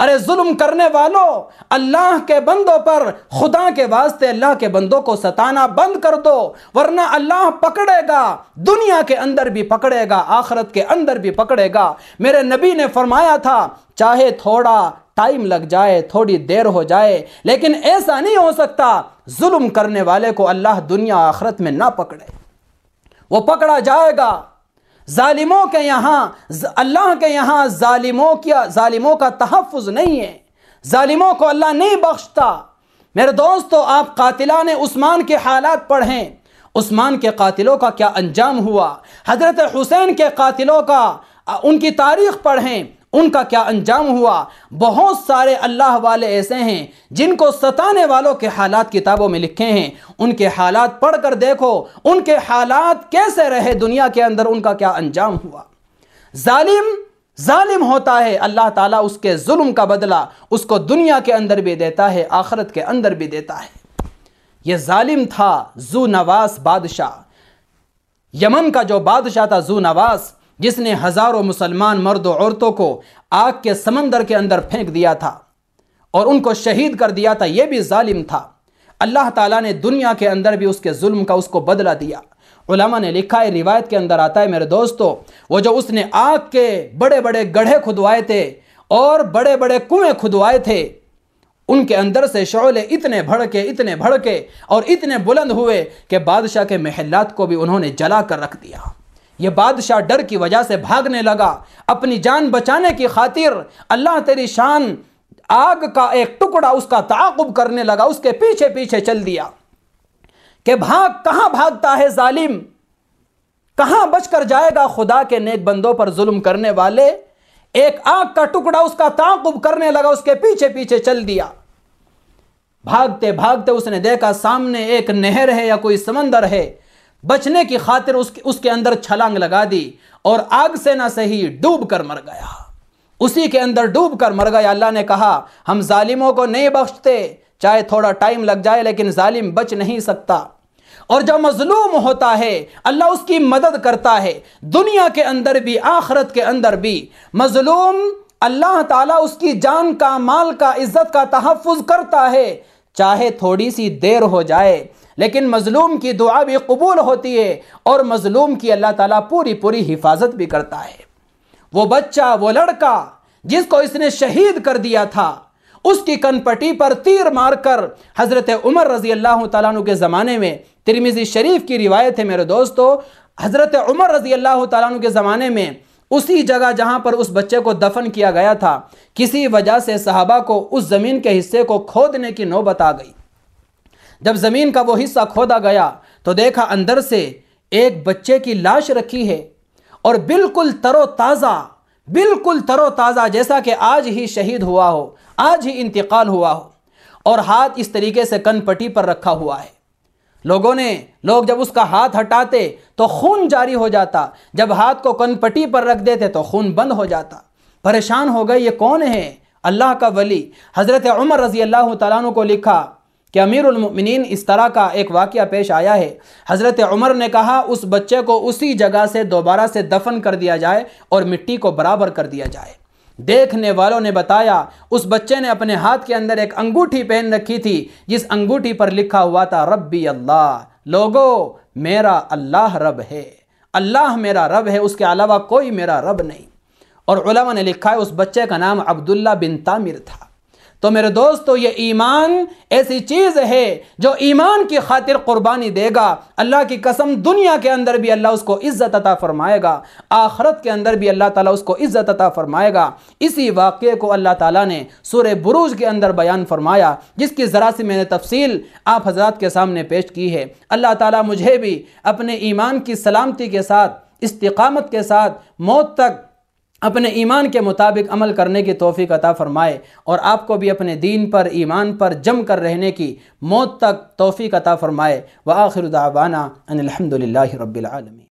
ارے ظلم کرنے والوں اللہ کے بندوں پر، خدا کے واسطے اللہ کے بندوں کو ستانا بند کر دو، ورنہ اللہ پکڑے گا، دنیا کے اندر بھی پکڑے گا، آخرت کے اندر بھی پکڑے گا۔ میرے نبی نے فرمایا تھا، چاہے تھوڑا ٹائم لگ جائے، تھوڑی دیر ہو جائے، لیکن ایسا نہیں ہو سکتا، ظلم کرنے والے کو اللہ دنیا آخرت میں نہ پکڑے۔ وہ پکڑا جائے گا۔ ظالموں کے یہاں اللہ کے یہاں ظالموں کیا، ظالموں کا تحفظ نہیں ہے۔ ظالموں کو اللہ نہیں بخشتا۔ میرے دوستو، آپ قاتلان عثمان کے حالات پڑھیں۔ عثمان کے قاتلوں کا کیا انجام ہوا؟ حضرت حسین کے قاتلوں کا ان کی تاریخ پڑھیں۔ ان کا کیا انجام ہوا؟ بہت سارے اللہ والے ایسے ہیں جن کو ستانے والوں کے حالات کتابوں میں لکھے ہیں۔ ان کے حالات پڑھ کر دیکھو، ان کے حالات کیسے رہے دنیا کے اندر، ان کا کیا انجام ہوا؟ ظالم ظالم ہوتا ہے، اللہ تعالیٰ اس کے ظلم کا بدلہ، اس کو دنیا کے اندر بھی دیتا ہے، آخرت کے اندر بھی دیتا ہے۔ یہ ظالم تھا زو نواس بادشاہ۔ یمن کا جو بادشاہ تھا زو نواس جس نے ہزاروں مسلمان مرد و عورتوں کو آگ کے سمندر کے اندر پھینک دیا تھا اور ان کو شہید کر دیا تھا، یہ بھی ظالم تھا۔ اللہ تعالیٰ نے دنیا کے اندر بھی اس کے ظلم کا اس کو بدلہ دیا۔ علماء نے لکھا ہے، روایت کے اندر آتا ہے، میرے دوستو، وہ جو اس نے آگ کے بڑے بڑے گڑھے کھدوائے تھے اور بڑے بڑے کنویں کھدوائے تھے، ان کے اندر سے شعلے اتنے بھڑکے اتنے بھڑکے اور اتنے بلند ہوئے کہ بادشاہ کے محلات کو بھی انہوں نے جلا کر رکھ دیا۔ یہ بادشاہ ڈر کی وجہ سے بھاگنے لگا۔ اپنی جان بچانے کی خاطر اللہ تیری شان آگ کا ایک ٹکڑا اس کا تعاقب کرنے لگا، اس کے پیچھے پیچھے چل دیا۔ کہ بھاگ کہاں بھاگتا ہے ظالم؟ کہاں بچ کر جائے گا خدا کے نیک بندوں پر ظلم کرنے والے؟ ایک آگ کا ٹکڑا اس کا تعاقب کرنے لگا، اس کے پیچھے پیچھے چل دیا۔ بھاگتے بھاگتے اس نے دیکھا سامنے ایک نہر ہے یا کوئی سمندر ہے۔ بچنے کی خاطر اس اس کے اندر چھلانگ لگا دی اور آگ سے نہ صحیح ڈوب کر مر گیا۔ اسی کے اندر ڈوب کر مر گیا۔ اللہ نے کہا، ہم ظالموں کو نہیں بخشتے، چاہے تھوڑا ٹائم لگ جائے لیکن ظالم بچ نہیں سکتا۔ اور جو مظلوم ہوتا ہے، اللہ اس کی مدد کرتا ہے۔ دنیا کے اندر بھی، آخرت کے اندر بھی۔ مظلوم اللہ تعالیٰ اس کی جان کا، مال کا، عزت کا تحفظ کرتا ہے۔ چاہے تھوڑی سی دیر ہو جائے لیکن مظلوم کی دعا بھی قبول ہوتی ہے اور مظلوم کی اللہ تعالیٰ پوری پوری حفاظت بھی کرتا ہے۔ وہ بچہ، وہ لڑکا جس کو اس نے شہید کر دیا تھا، اس کی کن پٹی پر تیر مار کر حضرت عمر رضی اللہ تعالیٰ عنہ کے زمانے میں ترمیزی شریف کی روایت ہے میرے دوستو، حضرت عمر رضی اللہ تعالیٰ عنہ کے زمانے میں اسی جگہ جہاں پر اس بچے کو دفن کیا گیا تھا، کسی وجہ سے صحابہ کو اس زمین کے حصے کو کھودنے کی نوبت آ گئی۔ جب زمین کا وہ حصہ کھودا گیا تو دیکھا اندر سے ایک بچے کی لاش رکھی ہے اور بالکل تر و تازہ بالکل تر و تازہ جیسا کہ آج ہی شہید ہوا ہو، آج ہی انتقال ہوا ہو اور ہاتھ اس طریقے سے کن پٹی پر رکھا ہوا ہے۔ لوگوں نے، لوگ جب اس کا ہاتھ ہٹاتے تو خون جاری ہو جاتا، جب ہاتھ کو کن پٹی پر رکھ دیتے تو خون بند ہو جاتا۔ پریشان ہو گئے یہ کون ہے؟ اللہ کا ولی، حضرت عمر رضی اللہ تعالیٰ کو لکھا کہ امیر المؤمنین اس طرح کا ایک واقعہ پیش آیا ہے۔ حضرت عمر نے کہا، اس بچے کو اسی جگہ سے دوبارہ سے دفن کر دیا جائے اور مٹی کو برابر کر دیا جائے۔ دیکھنے والوں نے بتایا، اس بچے نے اپنے ہاتھ کے اندر ایک انگوٹھی پہن رکھی تھی، جس انگوٹھی پر لکھا ہوا تھا، ربی اللہ۔ لوگو، میرا اللہ رب ہے۔ اللہ میرا رب ہے، اس کے علاوہ کوئی میرا رب نہیں۔ اور علماء نے لکھا ہے، اس بچے کا نام عبداللہ بن تامر تھا۔ تو میرے دوستو، یہ ایمان ایسی چیز ہے جو ایمان کی خاطر قربانی دے گا۔ اللہ کی قسم دنیا کے اندر بھی اللہ اس کو عزت عطا فرمائے گا، آخرت کے اندر بھی اللہ تعالیٰ اس کو عزت عطا فرمائے گا۔ اسی واقعے کو اللہ تعالیٰ نے سورہ بروج کے اندر بیان فرمایا، جس کی ذرا سی میں نے تفصیل آپ حضرات کے سامنے پیش کی ہے۔ اللہ تعالیٰ مجھے بھی اپنے ایمان کی سلامتی کے ساتھ، استقامت کے ساتھ، موت تک اپنے ایمان کے مطابق عمل کرنے کی توفیق عطا فرمائے اور آپ کو بھی اپنے دین پر، ایمان پر جم کر رہنے کی موت تک توفیق عطا فرمائے۔ وآخر دعوانا ان الحمد للہ رب العالمین۔